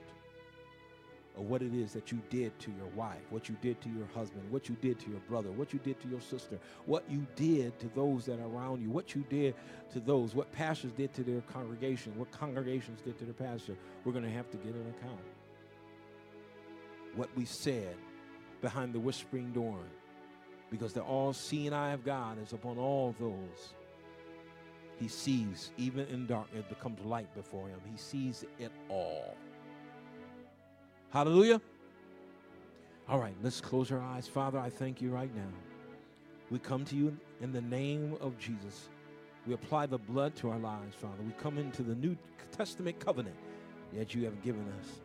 what it is that you did to your wife, what you did to your husband, what you did to your brother, what you did to your sister, what you did to those that are around you, what you did to those, what pastors did to their congregation, what congregations did to their pastor. We're going to have to get an account. What we said behind the whispering door, because the all seeing eye of God is upon all those. He sees, even in darkness, it becomes light before him. He sees it all. Hallelujah. All right, let's close our eyes. Father, I thank you right now. We come to you in the name of Jesus. We apply the blood to our lives, Father. We come into the New Testament covenant that you have given us.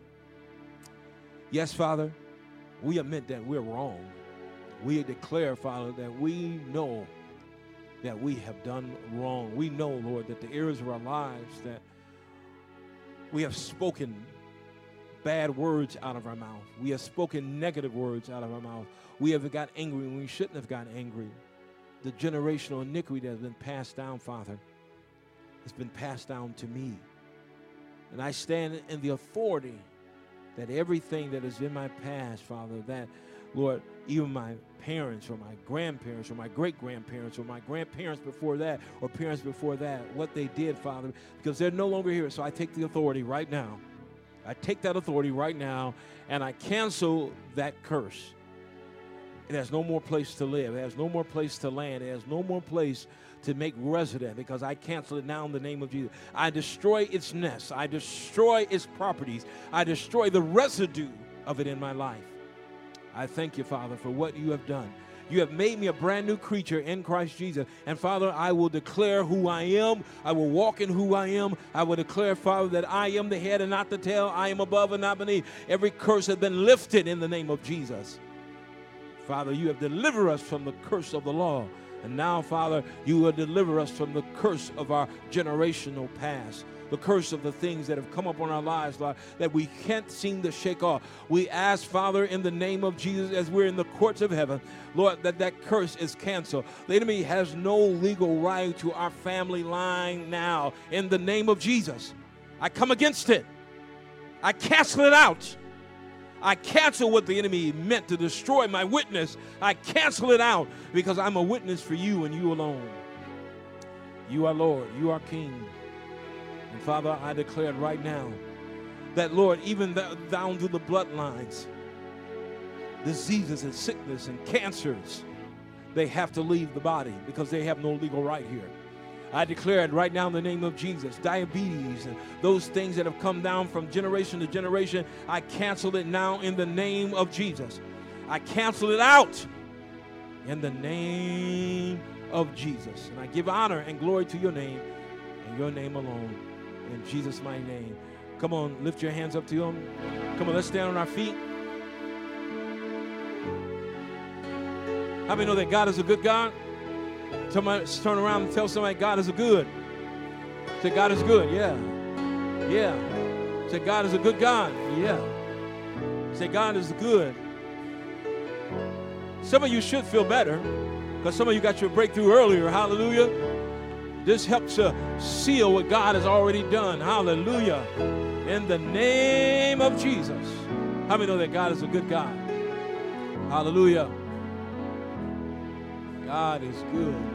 Yes, Father, we admit that we're wrong. We declare, Father, that we know that we have done wrong. We know, Lord, that the areas of our lives that we have spoken bad words out of our mouth. We have spoken negative words out of our mouth. We have got angry when we shouldn't have gotten angry. The generational iniquity that has been passed down, Father, has been passed down to me. And I stand in the authority that everything that is in my past, Father, that, Lord, even my parents or my grandparents or my great grandparents or my grandparents before that or parents before that, what they did, Father, because they're no longer here. So I take the authority right now I take that authority right now and I cancel that curse. It has no more place to live. It has no more place to land. It has no more place to make resident because I cancel it now in the name of Jesus. I destroy its nest. I destroy its properties. I destroy the residue of it in my life. I thank you, Father, for what you have done. You have made me a brand new creature in Christ Jesus. And Father, I will declare who I am. I will walk in who I am. I will declare, Father, that I am the head and not the tail. I am above and not beneath. Every curse has been lifted in the name of Jesus. Father, you have delivered us from the curse of the law. And now, Father, you will deliver us from the curse of our generational past the curse of the things that have come upon our lives, Lord, that we can't seem to shake off. We ask, Father, in the name of Jesus, as we're in the courts of heaven, Lord, that that curse is canceled. The enemy has no legal right to our family line now. In the name of Jesus, I come against it. I cancel it out. I cancel what the enemy meant to destroy my witness. I cancel it out because I'm a witness for you and you alone. You are Lord. You are King. And Father, I declare right now that, Lord, even down to the bloodlines, diseases and sickness and cancers, they have to leave the body because they have no legal right here. I declare it right now in the name of Jesus. Diabetes and those things that have come down from generation to generation, I cancel it now in the name of Jesus. I cancel it out in the name of Jesus. And I give honor and glory to your name and your name alone in Jesus' mighty name. Come on, lift your hands up to Him. Come on, let's stand on our feet. How many know that God is a good God? Somebody turn around and tell somebody God is a good. Say God is good. Yeah. Yeah. Say God is a good God. Yeah. Say God is good. Some of you should feel better because some of you got your breakthrough earlier. Hallelujah. This helps to seal what God has already done. Hallelujah. In the name of Jesus. How many know that God is a good God? Hallelujah. God is good.